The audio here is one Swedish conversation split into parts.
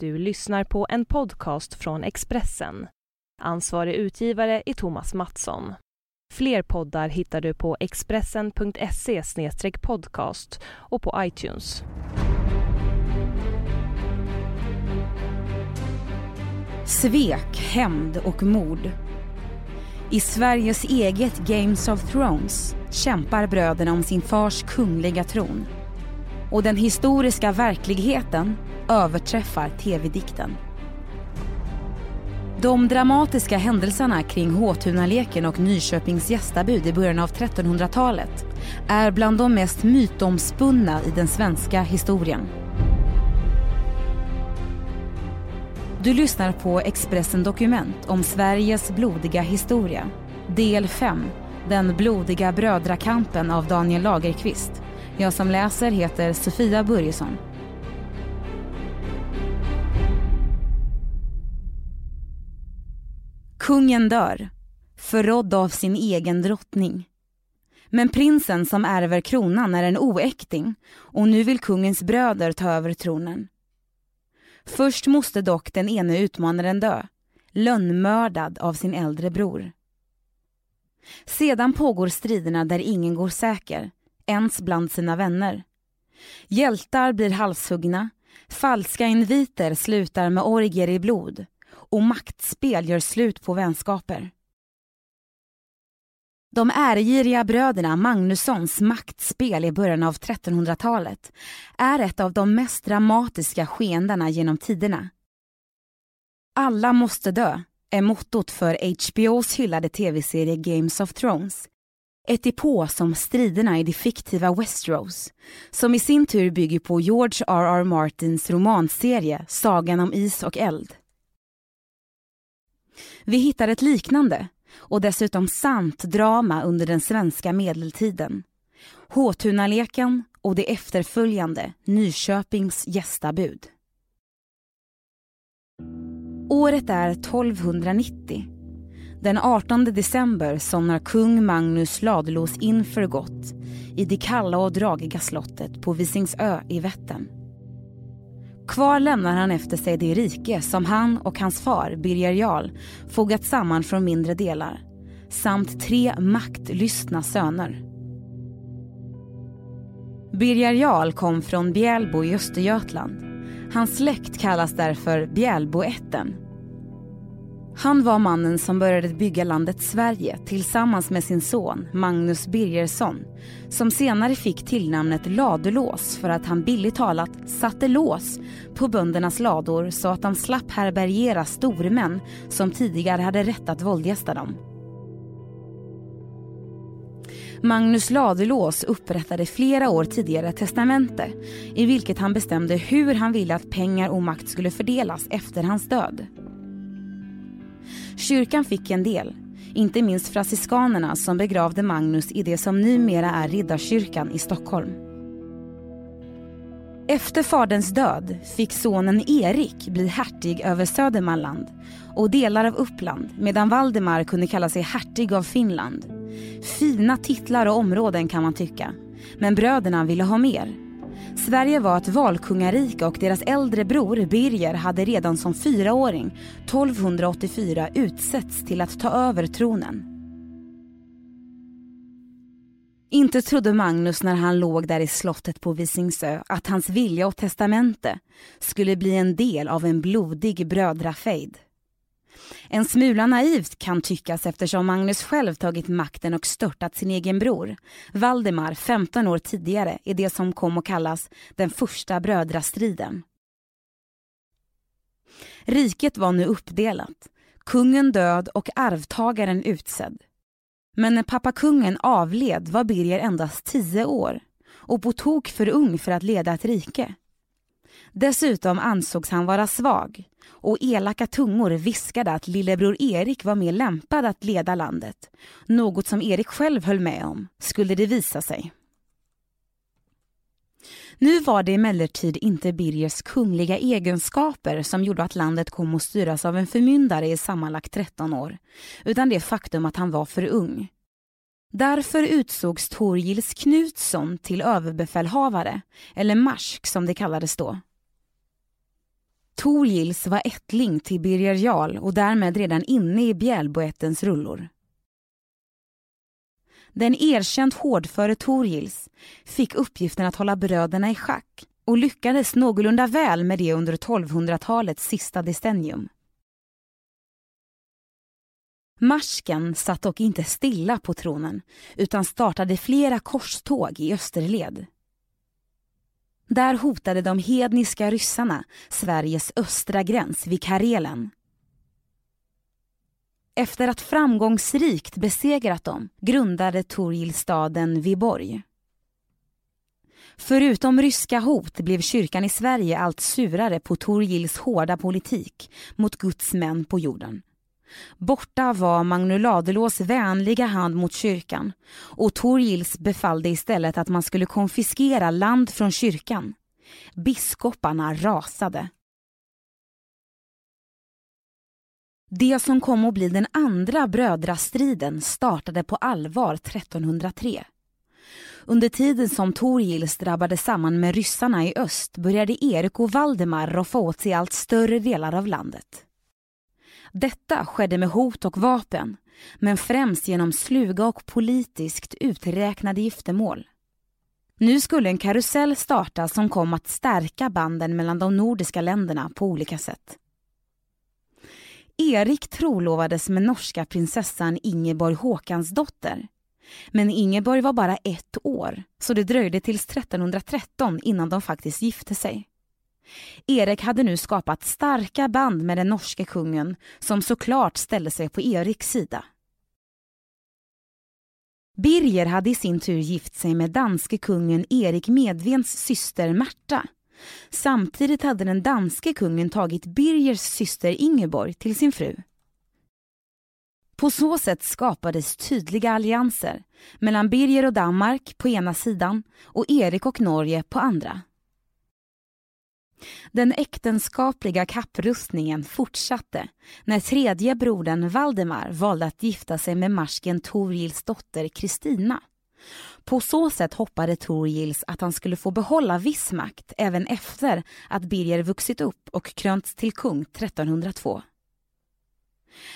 Du lyssnar på en podcast från Expressen. Ansvarig utgivare är Thomas Mattsson. Fler poddar hittar du på expressen.se podcast och på iTunes. Svek, hämnd och mord. I Sveriges eget Games of Thrones kämpar bröderna om sin fars kungliga tron. Och den historiska verkligheten överträffar tv-dikten. De dramatiska händelserna kring Håtunaleken och Nyköpings gästabud i början av 1300-talet är bland de mest mytomspunna i den svenska historien. Du lyssnar på Expressen Dokument om Sveriges blodiga historia. Del 5, Den blodiga brödrakampen av Daniel Lagerqvist. Jag som läser heter Sofia Börjesson. Kungen dör, förrådd av sin egen drottning. Men prinsen som ärver kronan är en oäkting och nu vill kungens bröder ta över tronen. Först måste dock den ene utmanaren dö, lönnmördad av sin äldre bror. Sedan pågår striderna där ingen går säker, ens bland sina vänner. Hjältar blir halshuggna, falska inviter slutar med orgier i blod och maktspel gör slut på vänskaper. De ärgiriga bröderna Magnussons maktspel i början av 1300-talet är ett av de mest dramatiska skeendena genom tiderna. Alla måste dö är mottot för HBOs hyllade tv-serie Games of Thrones. Ett depå som striderna i det fiktiva Westeros, som i sin tur bygger på George R.R. Martins romanserie Sagan om is och eld. Vi hittar ett liknande och dessutom sant drama under den svenska medeltiden. Håtunaleken och det efterföljande Nyköpings gästabud. Året är 1290. Den 18 december somnar kung Magnus Ladulås in för gott i det kalla och dragiga slottet på Visingsö i Vättern. Kvar lämnar han efter sig det rike som han och hans far, Birger Jarl, fogat samman från mindre delar samt tre maktlystna söner. Birger Jarl kom från Bjälbo i Östergötland. Hans släkt kallas därför Bjälboätten han var mannen som började bygga landet Sverige tillsammans med sin son Magnus Birgersson som senare fick tillnamnet Ladulås för att han billigt talat satte lås på böndernas lador så att de slapp härbärgera stormän som tidigare hade rätt att våldgästa dem. Magnus Ladulås upprättade flera år tidigare ett testamente i vilket han bestämde hur han ville att pengar och makt skulle fördelas efter hans död. Kyrkan fick en del, inte minst franciskanerna som begravde Magnus i det som numera är Riddarkyrkan i Stockholm. Efter faderns död fick sonen Erik bli hertig över Södermanland och delar av Uppland medan Valdemar kunde kalla sig hertig av Finland. Fina titlar och områden kan man tycka. Men bröderna ville ha mer. Sverige var ett valkungarike och deras äldre bror Birger hade redan som fyraåring 1284 utsetts till att ta över tronen. Inte trodde Magnus när han låg där i slottet på Visingsö att hans vilja och testamente skulle bli en del av en blodig brödrafejd. En smula naivt kan tyckas eftersom Magnus själv tagit makten och störtat sin egen bror. Valdemar, 15 år tidigare, i det som kom att kallas den första brödrastriden. Riket var nu uppdelat, kungen död och arvtagaren utsedd. Men när pappa kungen avled var Birger endast tio år och på tok för ung för att leda ett rike. Dessutom ansågs han vara svag och elaka tungor viskade att lillebror Erik var mer lämpad att leda landet. Något som Erik själv höll med om, skulle det visa sig. Nu var det emellertid inte Birgers kungliga egenskaper som gjorde att landet kom att styras av en förmyndare i sammanlagt 13 år, utan det faktum att han var för ung. Därför utsågs Torgils Knutsson till överbefälhavare, eller marsk som det kallades då. Torgils var ättling till Birger Jarl och därmed redan inne i Bjälboättens rullor. Den erkänt hårdföre Torgils fick uppgiften att hålla bröderna i schack och lyckades någorlunda väl med det under 1200-talets sista decennium. Marsken satt dock inte stilla på tronen utan startade flera korståg i österled. Där hotade de hedniska ryssarna Sveriges östra gräns vid Karelen. Efter att framgångsrikt besegrat dem grundade Torgil staden Viborg. Förutom ryska hot blev kyrkan i Sverige allt surare på Torgils hårda politik mot Guds män på jorden. Borta var Magnus Ladulås vänliga hand mot kyrkan och Torgils befallde istället att man skulle konfiskera land från kyrkan. Biskoparna rasade. Det som kom att bli den andra brödrastriden startade på allvar 1303. Under tiden som Torgils drabbade samman med ryssarna i öst började Erik och Valdemar roffa åt sig allt större delar av landet. Detta skedde med hot och vapen, men främst genom sluga och politiskt uträknade giftermål. Nu skulle en karusell starta som kom att stärka banden mellan de nordiska länderna på olika sätt. Erik trolovades med norska prinsessan Ingeborg Håkansdotter. Men Ingeborg var bara ett år, så det dröjde tills 1313 innan de faktiskt gifte sig. Erik hade nu skapat starka band med den norske kungen som såklart ställde sig på Eriks sida. Birger hade i sin tur gift sig med danske kungen Erik Medvens syster Märta. Samtidigt hade den danske kungen tagit Birgers syster Ingeborg till sin fru. På så sätt skapades tydliga allianser mellan Birger och Danmark på ena sidan och Erik och Norge på andra. Den äktenskapliga kapprustningen fortsatte när tredje brodern Valdemar valde att gifta sig med marsken Torgils dotter Kristina. På så sätt hoppade Torgils att han skulle få behålla viss makt även efter att Birger vuxit upp och krönts till kung 1302.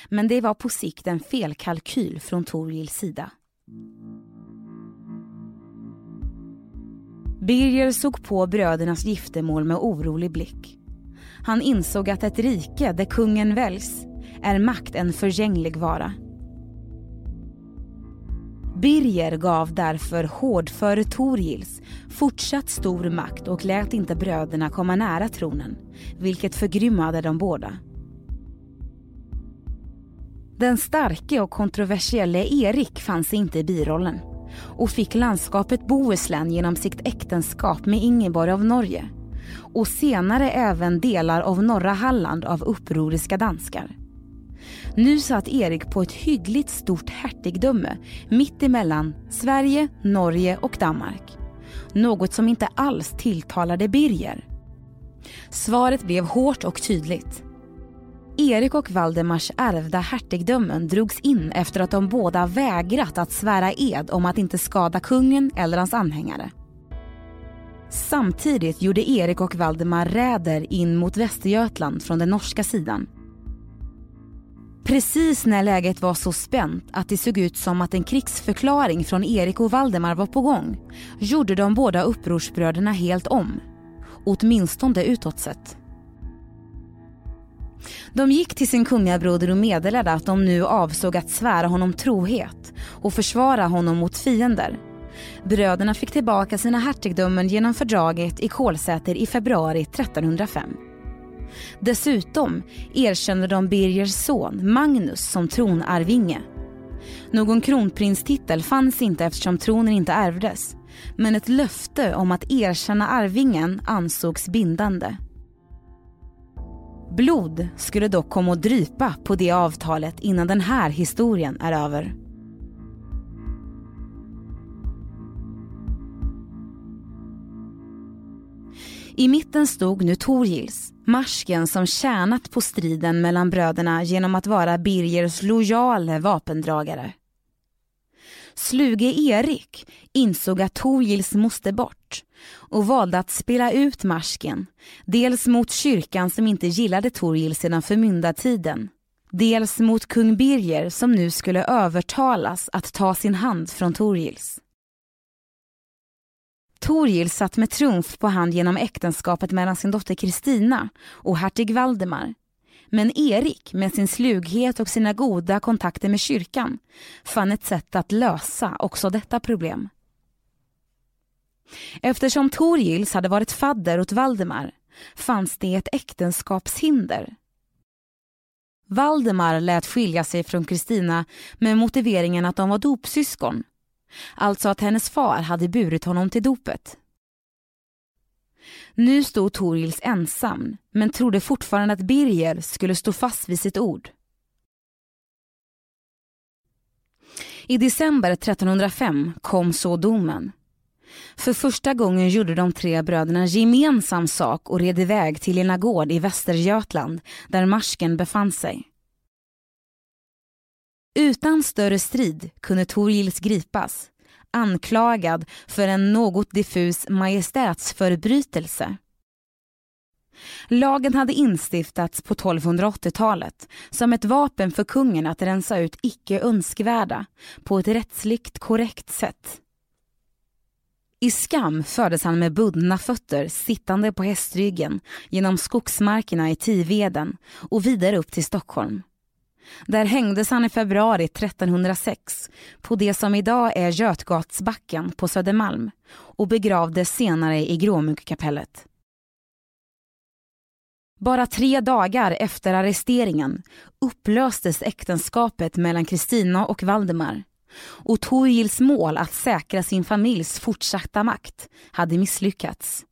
Men det var på sikt en felkalkyl från Torgils sida. Birger såg på brödernas giftermål med orolig blick. Han insåg att ett rike där kungen väljs är makt en förgänglig vara. Birger gav därför hårdföre Torgils fortsatt stor makt och lät inte bröderna komma nära tronen, vilket förgrymmade dem båda. Den starke och kontroversielle Erik fanns inte i birollen och fick landskapet Bohuslän genom sitt äktenskap med Ingeborg av Norge och senare även delar av norra Halland av upproriska danskar. Nu satt Erik på ett hyggligt stort hertigdöme mitt emellan Sverige, Norge och Danmark. Något som inte alls tilltalade Birger. Svaret blev hårt och tydligt. Erik och Valdemars ärvda hertigdömen drogs in efter att de båda vägrat att svära ed om att inte skada kungen eller hans anhängare. Samtidigt gjorde Erik och Valdemar räder in mot Västergötland från den norska sidan. Precis när läget var så spänt att det såg ut som att en krigsförklaring från Erik och Valdemar var på gång gjorde de båda upprorsbröderna helt om. Åtminstone utåt sett. De gick till sin kungabroder och meddelade att de nu avsåg att svära honom trohet och försvara honom mot fiender. Bröderna fick tillbaka sina hertigdömen genom fördraget i Kolsäter i februari 1305. Dessutom erkände de Birgers son Magnus som tronarvinge. Någon kronprinstitel fanns inte eftersom tronen inte ärvdes men ett löfte om att erkänna arvingen ansågs bindande. Blod skulle dock komma att drypa på det avtalet innan den här historien är över. I mitten stod nu Torgils, marsken som tjänat på striden mellan bröderna genom att vara Birgers lojale vapendragare. Sluge Erik insåg att Torgils måste bort och valde att spela ut marsken, dels mot kyrkan som inte gillade Torgil sedan förmyndartiden, dels mot kung Birger som nu skulle övertalas att ta sin hand från Torgils. Torgil satt med trumf på hand genom äktenskapet mellan sin dotter Kristina och hertig Valdemar. Men Erik med sin slughet och sina goda kontakter med kyrkan fann ett sätt att lösa också detta problem. Eftersom Torgils hade varit fadder åt Valdemar fanns det ett äktenskapshinder. Valdemar lät skilja sig från Kristina med motiveringen att de var dopsyskon. Alltså att hennes far hade burit honom till dopet. Nu stod Torgils ensam men trodde fortfarande att Birger skulle stå fast vid sitt ord. I december 1305 kom så domen. För första gången gjorde de tre bröderna gemensam sak och red iväg till Lena gård i Västergötland där marsken befann sig. Utan större strid kunde Torgils gripas, anklagad för en något diffus majestätsförbrytelse. Lagen hade instiftats på 1280-talet som ett vapen för kungen att rensa ut icke önskvärda på ett rättsligt korrekt sätt. I skam fördes han med bundna fötter sittande på hästryggen genom skogsmarkerna i Tiveden och vidare upp till Stockholm. Där hängdes han i februari 1306 på det som idag är Götgatsbacken på Södermalm och begravdes senare i Gråmunkapellet. Bara tre dagar efter arresteringen upplöstes äktenskapet mellan Kristina och Valdemar och Torgils mål att säkra sin familjs fortsatta makt hade misslyckats.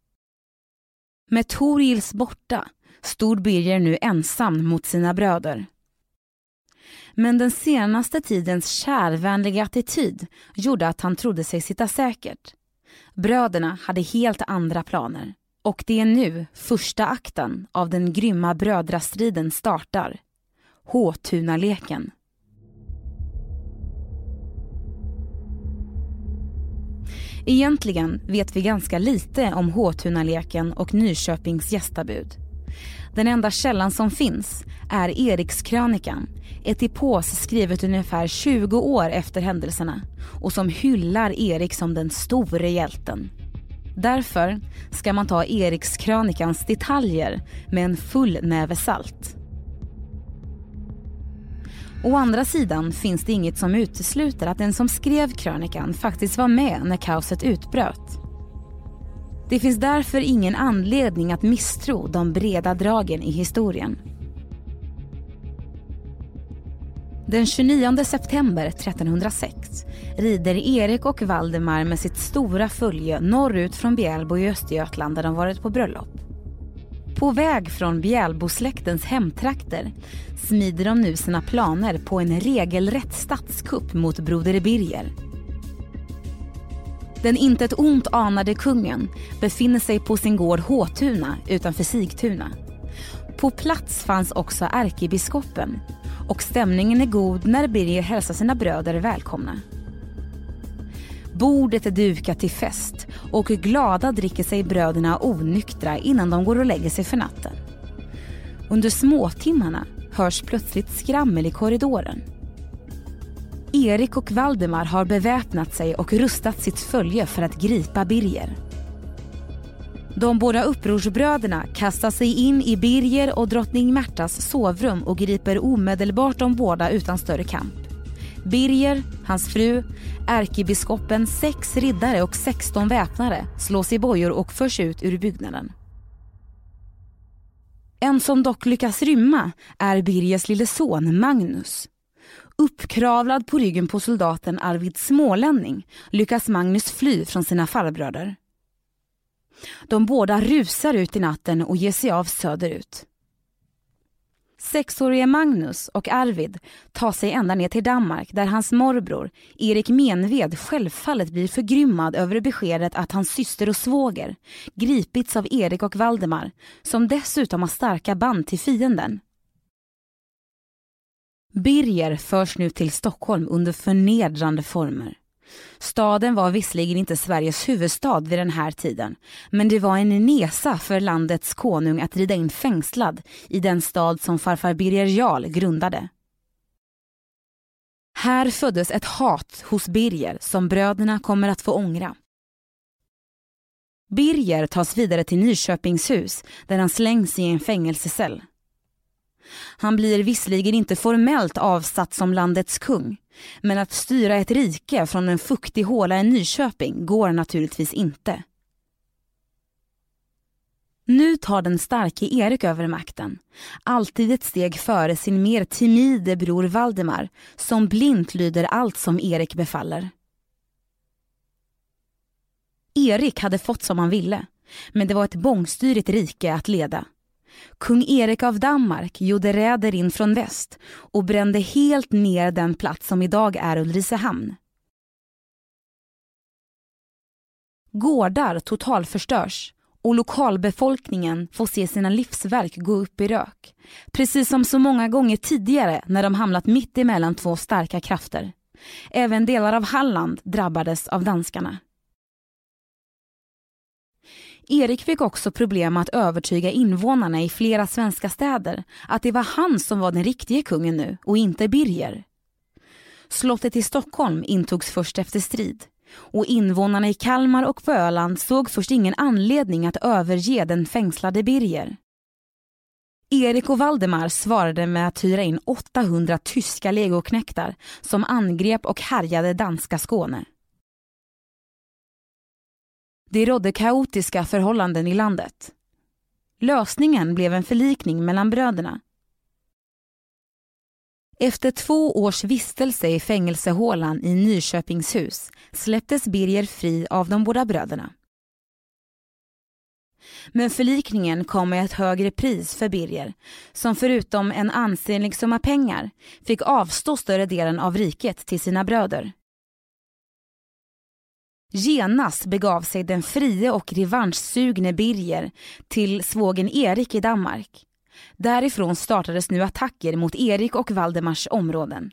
Med Torgils borta stod Birger nu ensam mot sina bröder. Men den senaste tidens kärvänliga attityd gjorde att han trodde sig sitta säkert. Bröderna hade helt andra planer. Och det är nu första akten av den grymma brödrastriden startar. Håtunaleken. Egentligen vet vi ganska lite om Håtunaleken och Nyköpings gästabud. Den enda källan som finns är Erikskrönikan, ett epos skrivet ungefär 20 år efter händelserna och som hyllar Erik som den store hjälten. Därför ska man ta Erikskrönikans detaljer med en full näve salt. Å andra sidan finns det inget som utesluter att den som skrev krönikan faktiskt var med när kaoset utbröt. Det finns därför ingen anledning att misstro de breda dragen i historien. Den 29 september 1306 rider Erik och Valdemar med sitt stora följe norrut från Bjälbo i Östergötland där de varit på bröllop. På väg från Bjälbosläktens hemtrakter smider de nu sina planer på en regelrätt statskupp mot broder Birger. Den inte ett ont anade kungen befinner sig på sin gård Håtuna utanför Sigtuna. På plats fanns också ärkebiskopen och stämningen är god när Birger hälsar sina bröder välkomna. Bordet är dukat till fest och glada dricker sig bröderna onyktra innan de går och lägger sig för natten. Under småtimmarna hörs plötsligt skrammel i korridoren. Erik och Valdemar har beväpnat sig och rustat sitt följe för att gripa Birger. De båda upprorsbröderna kastar sig in i Birger och drottning Märtas sovrum och griper omedelbart de båda utan större kamp. Birger, hans fru, ärkebiskopen, sex riddare och 16 väpnare slås i bojor och förs ut ur byggnaden. En som dock lyckas rymma är Birgers lille son Magnus. Uppkravlad på ryggen på soldaten Arvid Smålänning lyckas Magnus fly från sina farbröder. De båda rusar ut i natten och ger sig av söderut. Sexårige Magnus och Arvid tar sig ända ner till Danmark där hans morbror Erik Menved självfallet blir förgrymmad över beskedet att hans syster och svåger gripits av Erik och Valdemar som dessutom har starka band till fienden. Birger förs nu till Stockholm under förnedrande former. Staden var visserligen inte Sveriges huvudstad vid den här tiden, men det var en nesa för landets konung att rida in fängslad i den stad som farfar Birger Jarl grundade. Här föddes ett hat hos Birger som bröderna kommer att få ångra. Birger tas vidare till Nyköpingshus där han slängs i en fängelsecell. Han blir visserligen inte formellt avsatt som landets kung, men att styra ett rike från en fuktig håla i Nyköping går naturligtvis inte. Nu tar den starke Erik över makten, alltid ett steg före sin mer timide bror Valdemar som blint lyder allt som Erik befaller. Erik hade fått som han ville, men det var ett bångstyrigt rike att leda. Kung Erik av Danmark gjorde räder in från väst och brände helt ner den plats som idag är Ulricehamn. Gårdar totalförstörs och lokalbefolkningen får se sina livsverk gå upp i rök. Precis som så många gånger tidigare när de hamnat mitt emellan två starka krafter. Även delar av Halland drabbades av danskarna. Erik fick också problem att övertyga invånarna i flera svenska städer att det var han som var den riktige kungen nu och inte Birger. Slottet i Stockholm intogs först efter strid och invånarna i Kalmar och på Öland såg först ingen anledning att överge den fängslade Birger. Erik och Valdemar svarade med att hyra in 800 tyska legoknektar som angrep och härjade danska Skåne. Det rådde kaotiska förhållanden i landet. Lösningen blev en förlikning mellan bröderna. Efter två års vistelse i fängelsehålan i Nyköpingshus släpptes Birger fri av de båda bröderna. Men förlikningen kom med ett högre pris för Birger som förutom en ansenlig summa pengar fick avstå större delen av riket till sina bröder. Genast begav sig den frie och revanschsugne Birger till svågen Erik i Danmark. Därifrån startades nu attacker mot Erik och Valdemars områden.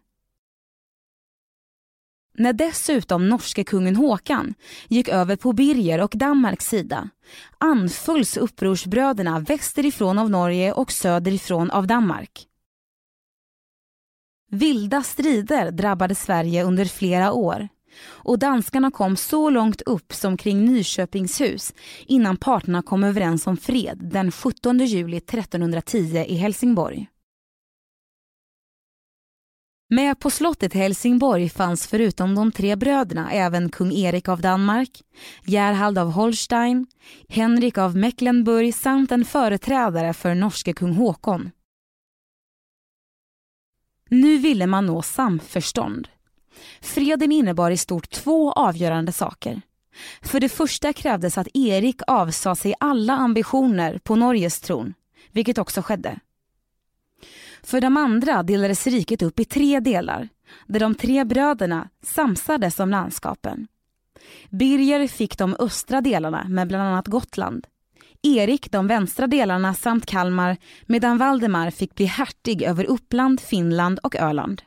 När dessutom norske kungen Håkan gick över på Birger och Danmarks sida anfölls upprorsbröderna västerifrån av Norge och söderifrån av Danmark. Vilda strider drabbade Sverige under flera år och danskarna kom så långt upp som kring Nyköpingshus innan parterna kom överens om fred den 17 juli 1310 i Helsingborg. Med på slottet i Helsingborg fanns förutom de tre bröderna även kung Erik av Danmark, Gerhard av Holstein, Henrik av Mecklenburg samt en företrädare för norske kung Håkon. Nu ville man nå samförstånd. Freden innebar i stort två avgörande saker. För det första krävdes att Erik avsade sig alla ambitioner på Norges tron, vilket också skedde. För de andra delades riket upp i tre delar, där de tre bröderna samsades om landskapen. Birger fick de östra delarna med bland annat Gotland. Erik de vänstra delarna samt Kalmar medan Valdemar fick bli hertig över Uppland, Finland och Öland.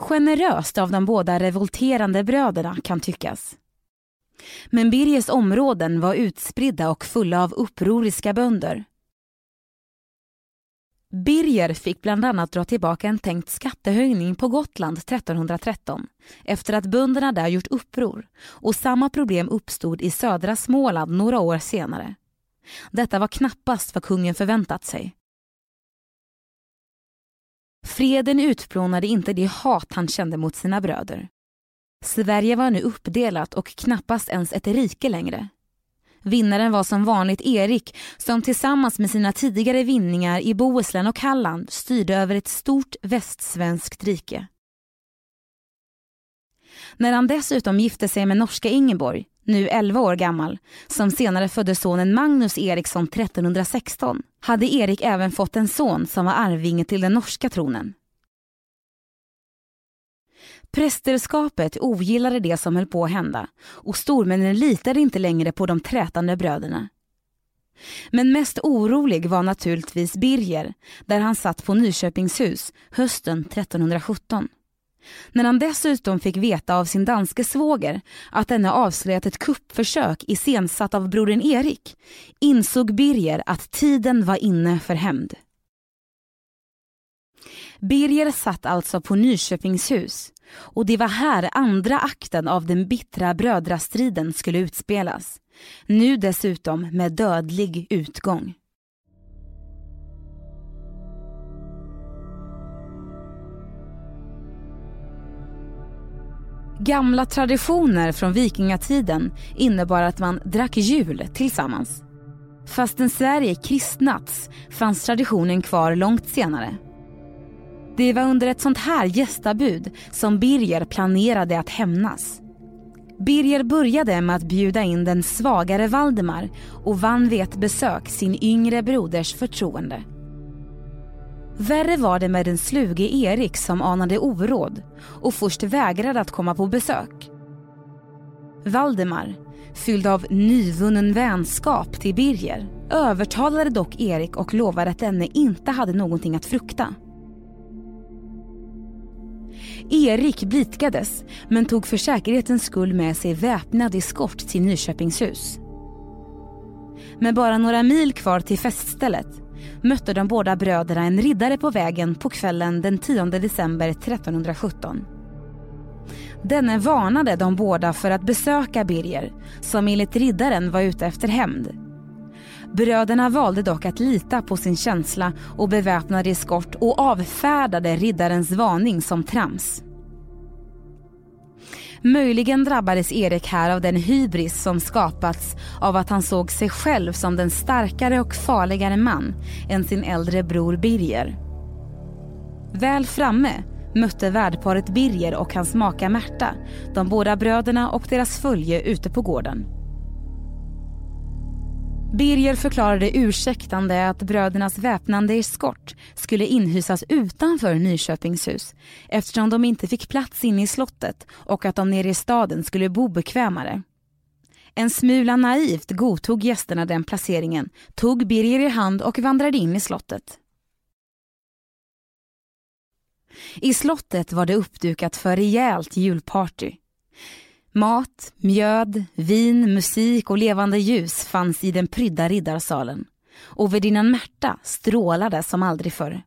Generöst av de båda revolterande bröderna kan tyckas. Men Birgers områden var utspridda och fulla av upproriska bönder. Birger fick bland annat dra tillbaka en tänkt skattehöjning på Gotland 1313 efter att bönderna där gjort uppror och samma problem uppstod i södra Småland några år senare. Detta var knappast vad kungen förväntat sig. Freden utplånade inte det hat han kände mot sina bröder. Sverige var nu uppdelat och knappast ens ett rike längre. Vinnaren var som vanligt Erik som tillsammans med sina tidigare vinningar i Bohuslän och Halland styrde över ett stort västsvenskt rike. När han dessutom gifte sig med norska Ingeborg, nu 11 år gammal, som senare födde sonen Magnus Eriksson 1316, hade Erik även fått en son som var arvinge till den norska tronen. Prästerskapet ogillade det som höll på att hända och stormännen litade inte längre på de trätande bröderna. Men mest orolig var naturligtvis Birger, där han satt på Nyköpingshus hösten 1317. När han dessutom fick veta av sin danske svåger att denne avslöjat ett kuppförsök iscensatt av brodern Erik insåg Birger att tiden var inne för hämnd. Birger satt alltså på Nyköpingshus och det var här andra akten av den bittra brödrastriden skulle utspelas. Nu dessutom med dödlig utgång. Gamla traditioner från vikingatiden innebar att man drack jul tillsammans. Fastän Sverige kristnats fanns traditionen kvar långt senare. Det var under ett sånt här gästabud som Birger planerade att hämnas. Birger började med att bjuda in den svagare Valdemar och vann vid ett besök sin yngre broders förtroende. Värre var det med den sluge Erik som anade oråd och först vägrade att komma på besök. Valdemar, fylld av nyvunnen vänskap till Birger, övertalade dock Erik och lovade att denne inte hade någonting att frukta. Erik blidkades men tog för säkerhetens skull med sig väpnad eskort till Nyköpingshus. Med bara några mil kvar till feststället mötte de båda bröderna en riddare på vägen på kvällen den 10 december 1317. Denne varnade de båda för att besöka Birger som enligt riddaren var ute efter hämnd. Bröderna valde dock att lita på sin känsla och beväpnade eskort och avfärdade riddarens varning som trams. Möjligen drabbades Erik här av den hybris som skapats av att han såg sig själv som den starkare och farligare man än sin äldre bror Birger. Väl framme mötte värdparet Birger och hans maka Märta de båda bröderna och deras följe ute på gården. Birger förklarade ursäktande att brödernas väpnande eskort skulle inhysas utanför Nyköpingshus eftersom de inte fick plats inne i slottet och att de nere i staden skulle bo bekvämare. En smula naivt godtog gästerna den placeringen, tog Birger i hand och vandrade in i slottet. I slottet var det uppdukat för rejält julparty. Mat, mjöd, vin, musik och levande ljus fanns i den prydda riddarsalen och värdinnan Märta strålade som aldrig förr.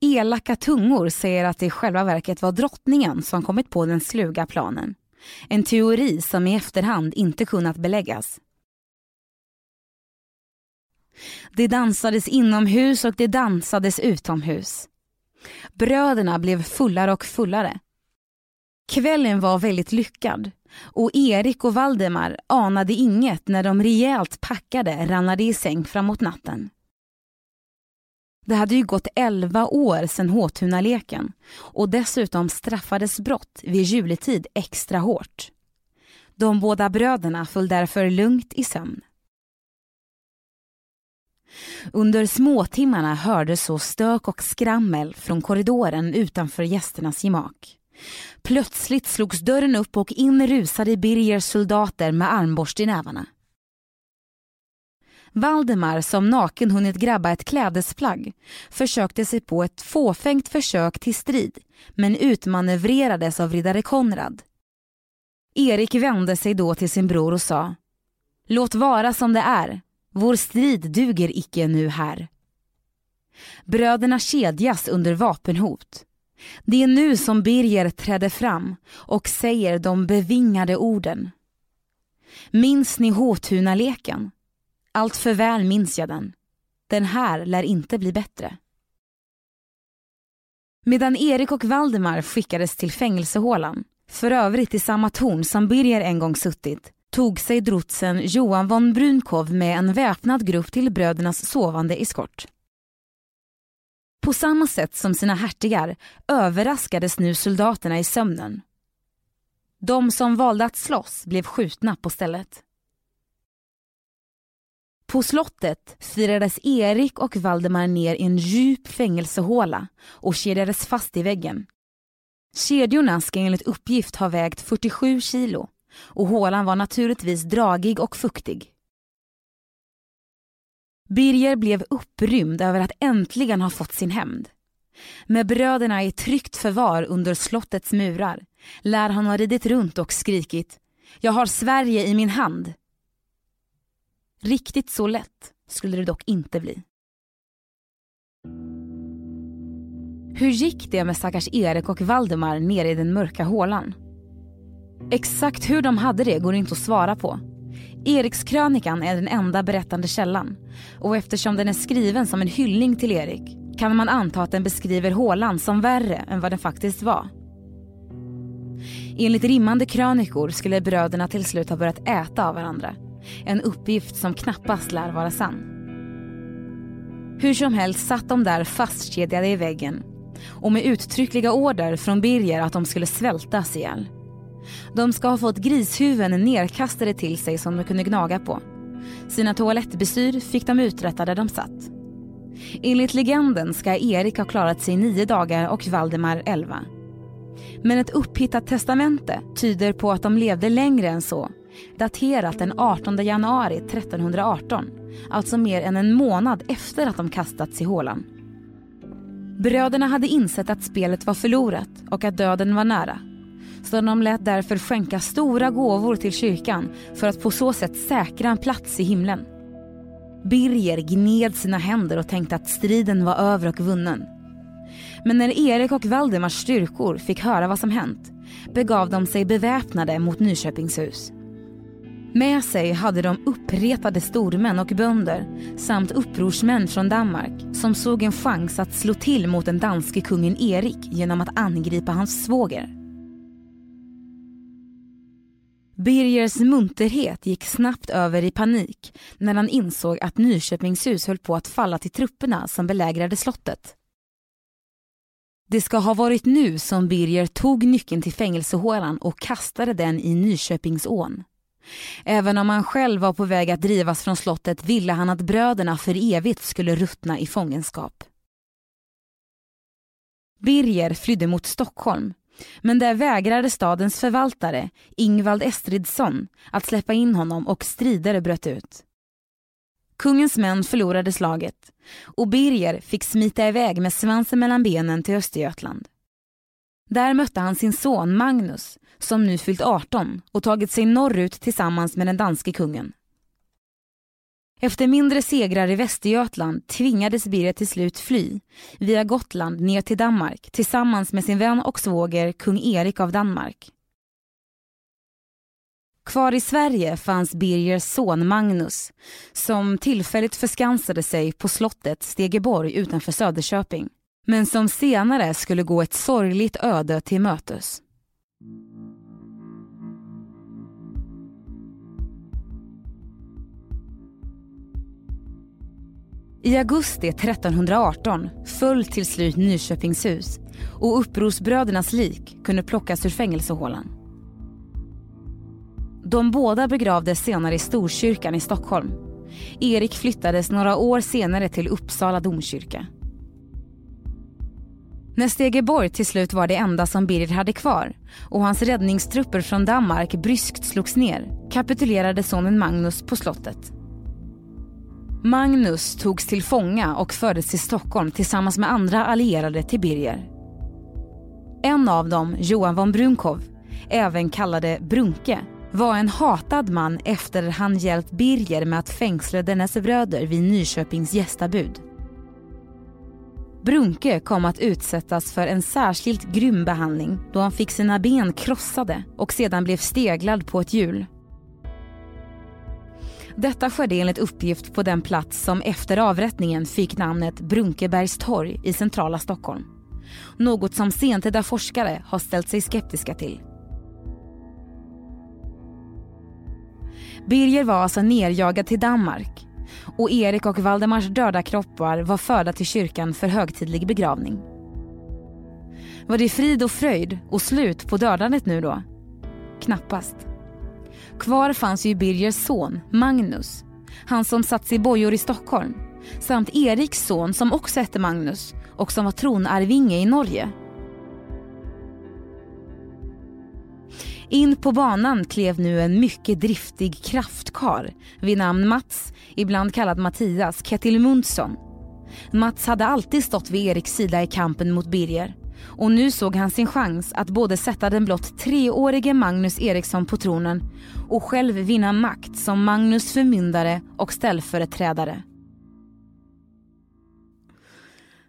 Elaka tungor säger att det i själva verket var drottningen som kommit på den sluga planen. En teori som i efterhand inte kunnat beläggas. Det dansades inomhus och det dansades utomhus. Bröderna blev fullare och fullare Kvällen var väldigt lyckad och Erik och Valdemar anade inget när de rejält packade rannade i säng framåt natten. Det hade ju gått elva år sedan Håtunaleken och dessutom straffades brott vid juletid extra hårt. De båda bröderna föll därför lugnt i sömn. Under småtimmarna hördes så stök och skrammel från korridoren utanför gästernas gemak. Plötsligt slogs dörren upp och in rusade Birgers soldater med armborst i nävarna. Valdemar, som naken hunnit grabba ett klädesplagg, försökte sig på ett fåfängt försök till strid men utmanövrerades av riddare Konrad. Erik vände sig då till sin bror och sa Låt vara som det är, vår strid duger icke nu här. Bröderna kedjas under vapenhot. Det är nu som Birger träder fram och säger de bevingade orden. Minns ni Håtunaleken? Allt för väl minns jag den. Den här lär inte bli bättre. Medan Erik och Valdemar skickades till fängelsehålan, för övrigt i samma torn som Birger en gång suttit, tog sig drotsen Johan von Brunkow med en väpnad grupp till brödernas sovande eskort. På samma sätt som sina hertigar överraskades nu soldaterna i sömnen. De som valde att slåss blev skjutna på stället. På slottet firades Erik och Valdemar ner i en djup fängelsehåla och kedjades fast i väggen. Kedjorna ska enligt uppgift ha vägt 47 kilo och hålan var naturligtvis dragig och fuktig. Birger blev upprymd över att äntligen ha fått sin hämnd. Med bröderna i tryggt förvar under slottets murar lär han ha ridit runt och skrikit “Jag har Sverige i min hand”. Riktigt så lätt skulle det dock inte bli. Hur gick det med stackars Erik och Valdemar nere i den mörka hålan? Exakt hur de hade det går inte att svara på. Erikskrönikan är den enda berättande källan och eftersom den är skriven som en hyllning till Erik kan man anta att den beskriver hålan som värre än vad den faktiskt var. Enligt rimmande krönikor skulle bröderna till slut ha börjat äta av varandra. En uppgift som knappast lär vara sann. Hur som helst satt de där fastkedjade i väggen och med uttryckliga order från Birger att de skulle svältas ihjäl. De ska ha fått grishuvuden nerkastade till sig som de kunde gnaga på. Sina toalettbestyr fick de uträtta där de satt. Enligt legenden ska Erik ha klarat sig nio dagar och Valdemar elva. Men ett upphittat testamente tyder på att de levde längre än så. Daterat den 18 januari 1318, alltså mer än en månad efter att de kastats i hålan. Bröderna hade insett att spelet var förlorat och att döden var nära. Så de lät därför skänka stora gåvor till kyrkan för att på så sätt säkra en plats i himlen. Birger gned sina händer och tänkte att striden var över och vunnen. Men när Erik och Valdemars styrkor fick höra vad som hänt begav de sig beväpnade mot Nyköpingshus. Med sig hade de uppretade stormän och bönder samt upprorsmän från Danmark som såg en chans att slå till mot den danske kungen Erik genom att angripa hans svåger. Birgers munterhet gick snabbt över i panik när han insåg att Nyköpingshus höll på att falla till trupperna som belägrade slottet. Det ska ha varit nu som Birger tog nyckeln till fängelsehålan och kastade den i Nyköpingsån. Även om han själv var på väg att drivas från slottet ville han att bröderna för evigt skulle ruttna i fångenskap. Birger flydde mot Stockholm men där vägrade stadens förvaltare, Ingvald Estridsson, att släppa in honom och strider bröt ut. Kungens män förlorade slaget och Birger fick smita iväg med svansen mellan benen till Östergötland. Där mötte han sin son Magnus som nu fyllt 18 och tagit sig norrut tillsammans med den danske kungen. Efter mindre segrar i Västergötland tvingades Birger till slut fly via Gotland ner till Danmark tillsammans med sin vän och svåger kung Erik av Danmark. Kvar i Sverige fanns Birgers son Magnus som tillfälligt förskansade sig på slottet Stegeborg utanför Söderköping men som senare skulle gå ett sorgligt öde till mötes. I augusti 1318 föll till slut Nyköpingshus och upprorsbrödernas lik kunde plockas ur fängelsehålan. De båda begravdes senare i Storkyrkan i Stockholm. Erik flyttades några år senare till Uppsala domkyrka. När Stegeborg till slut var det enda som Birger hade kvar och hans räddningstrupper från Danmark bryskt slogs ner kapitulerade sonen Magnus på slottet. Magnus togs till fånga och fördes till Stockholm tillsammans med andra allierade till Birger. En av dem, Johan von Brunkow, även kallade Brunke, var en hatad man efter han hjälpt Birger med att fängsla dennes bröder vid Nyköpings gästabud. Brunke kom att utsättas för en särskilt grym behandling då han fick sina ben krossade och sedan blev steglad på ett hjul. Detta skedde enligt uppgift på den plats som efter avrättningen fick namnet Brunkebergstorg i centrala Stockholm. Något som sentida forskare har ställt sig skeptiska till. Birger var alltså nerjagad till Danmark och Erik och Valdemars döda kroppar var förda till kyrkan för högtidlig begravning. Var det frid och fröjd och slut på dödandet nu då? Knappast. Kvar fanns ju Birgers son, Magnus. Han som satt i bojor i Stockholm. Samt Eriks son som också hette Magnus och som var tronarvinge i Norge. In på banan klev nu en mycket driftig kraftkar vid namn Mats, ibland kallad Mattias Kettil Mundsson. Mats hade alltid stått vid Eriks sida i kampen mot Birger och nu såg han sin chans att både sätta den blott treårige Magnus Eriksson på tronen och själv vinna makt som Magnus förmyndare och ställföreträdare.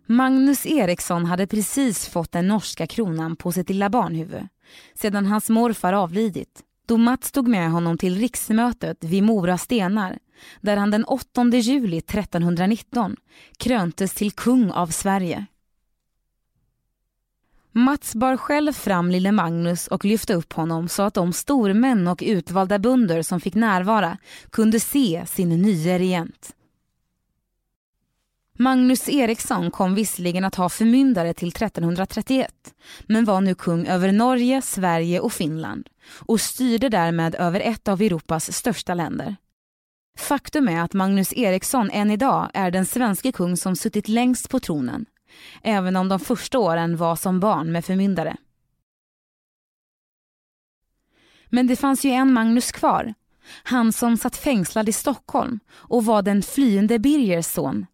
Magnus Eriksson hade precis fått den norska kronan på sitt lilla barnhuvud sedan hans morfar avlidit då Mats tog med honom till riksmötet vid Mora stenar där han den 8 juli 1319 kröntes till kung av Sverige. Mats bar själv fram lille Magnus och lyfte upp honom så att de stormän och utvalda bönder som fick närvara kunde se sin nye regent. Magnus Eriksson kom visserligen att ha förmyndare till 1331 men var nu kung över Norge, Sverige och Finland och styrde därmed över ett av Europas största länder. Faktum är att Magnus Eriksson än idag är den svenska kung som suttit längst på tronen även om de första åren var som barn med förmyndare. Men det fanns ju en Magnus kvar, han som satt fängslad i Stockholm och var den flyende Birgers son.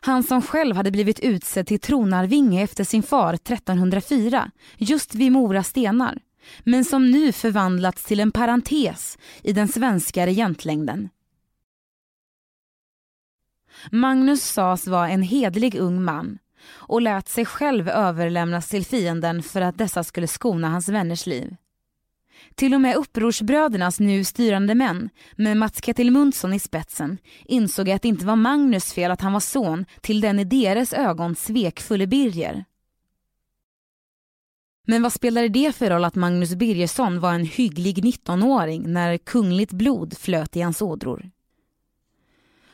Han som själv hade blivit utsedd till tronarvinge efter sin far 1304, just vid Mora stenar, men som nu förvandlats till en parentes i den svenska regentlängden. Magnus sades vara en hedlig ung man och lät sig själv överlämnas till fienden för att dessa skulle skona hans vänners liv. Till och med upprorsbrödernas nu styrande män, med Mats Kettil Muntsson i spetsen, insåg att det inte var Magnus fel att han var son till den i deras ögon svekfulle Birger. Men vad spelade det för roll att Magnus Birgersson var en hygglig 19-åring när kungligt blod flöt i hans ådror?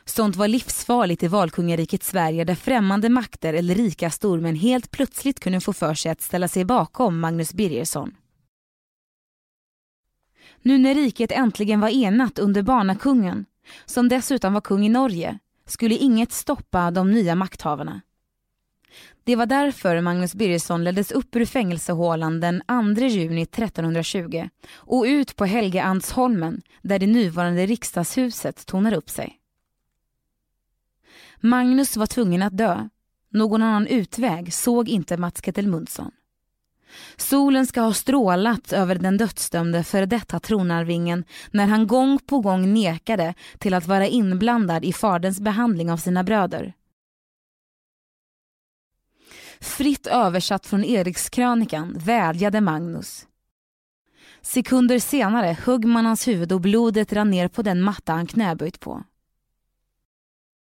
Sånt var livsfarligt i valkungariket Sverige där främmande makter eller rika stormän helt plötsligt kunde få för sig att ställa sig bakom Magnus Birgersson. Nu när riket äntligen var enat under barnakungen, som dessutom var kung i Norge, skulle inget stoppa de nya makthavarna. Det var därför Magnus Birgersson leddes upp ur fängelsehålan den 2 juni 1320 och ut på Helgeandsholmen där det nuvarande riksdagshuset tonar upp sig. Magnus var tvungen att dö. Någon annan utväg såg inte Mats Kettelmundsson. Solen ska ha strålat över den dödsdömde före detta tronarvingen när han gång på gång nekade till att vara inblandad i faderns behandling av sina bröder. Fritt översatt från Erikskrönikan vädjade Magnus. Sekunder senare högg man hans huvud och blodet rann ner på den matta han knäböjt på.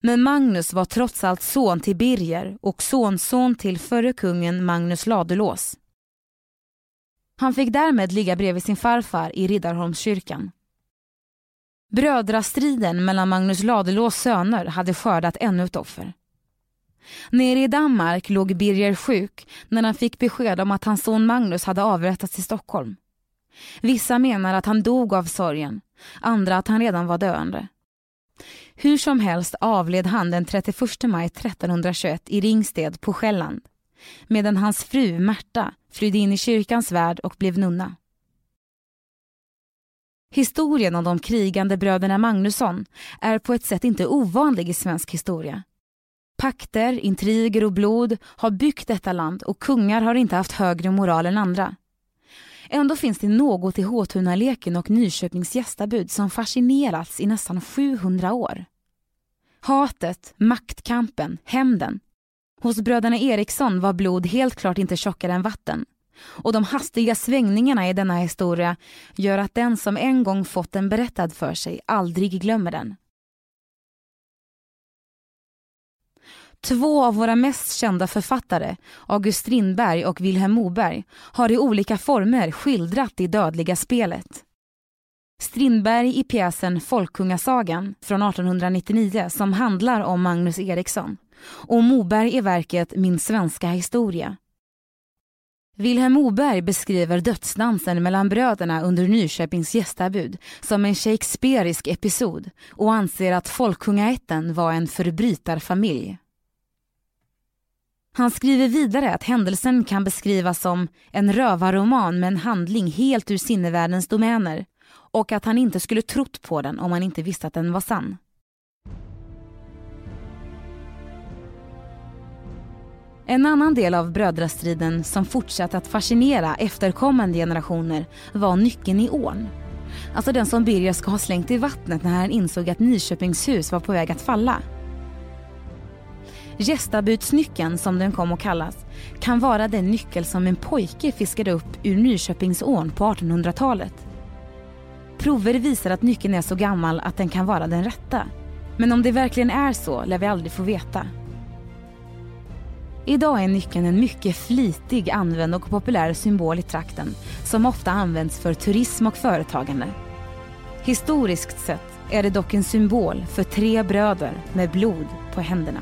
Men Magnus var trots allt son till Birger och sonson till förre kungen Magnus Ladulås. Han fick därmed ligga bredvid sin farfar i Riddarholmskyrkan. Brödrastriden mellan Magnus Ladulås söner hade skördat ännu ett offer. Nere i Danmark låg Birger sjuk när han fick besked om att hans son Magnus hade avrättats i Stockholm. Vissa menar att han dog av sorgen, andra att han redan var döende. Hur som helst avled han den 31 maj 1321 i Ringsted på Själland medan hans fru Märta flydde in i kyrkans värld och blev nunna. Historien om de krigande bröderna Magnusson är på ett sätt inte ovanlig i svensk historia. Pakter, intriger och blod har byggt detta land och kungar har inte haft högre moral än andra. Ändå finns det något i Håtunaleken och Nyköpings gästabud som fascinerats i nästan 700 år. Hatet, maktkampen, hämnden. Hos bröderna Eriksson var blod helt klart inte tjockare än vatten. Och de hastiga svängningarna i denna historia gör att den som en gång fått den berättad för sig aldrig glömmer den. Två av våra mest kända författare, August Strindberg och Vilhelm Moberg, har i olika former skildrat det dödliga spelet. Strindberg i pjäsen Folkungasagan från 1899 som handlar om Magnus Eriksson och Moberg i verket Min svenska historia. Vilhelm Moberg beskriver dödsdansen mellan bröderna under Nyköpings gästabud som en shakespearisk episod och anser att Folkungaätten var en förbrytarfamilj. Han skriver vidare att händelsen kan beskrivas som en rövarroman med en handling helt ur sinnevärldens domäner och att han inte skulle trott på den om han inte visste att den var sann. En annan del av brödrastriden som fortsatt att fascinera efterkommande generationer var nyckeln i ån. Alltså den som Birger ska ha slängt i vattnet när han insåg att Nyköpingshus var på väg att falla. Gästabudsnyckeln, som den kom att kallas, kan vara den nyckel som en pojke fiskade upp ur Nyköpingsån på 1800-talet. Prover visar att nyckeln är så gammal att den kan vara den rätta. Men om det verkligen är så lär vi aldrig få veta. Idag är nyckeln en mycket flitig, använd och populär symbol i trakten som ofta används för turism och företagande. Historiskt sett är det dock en symbol för tre bröder med blod på händerna.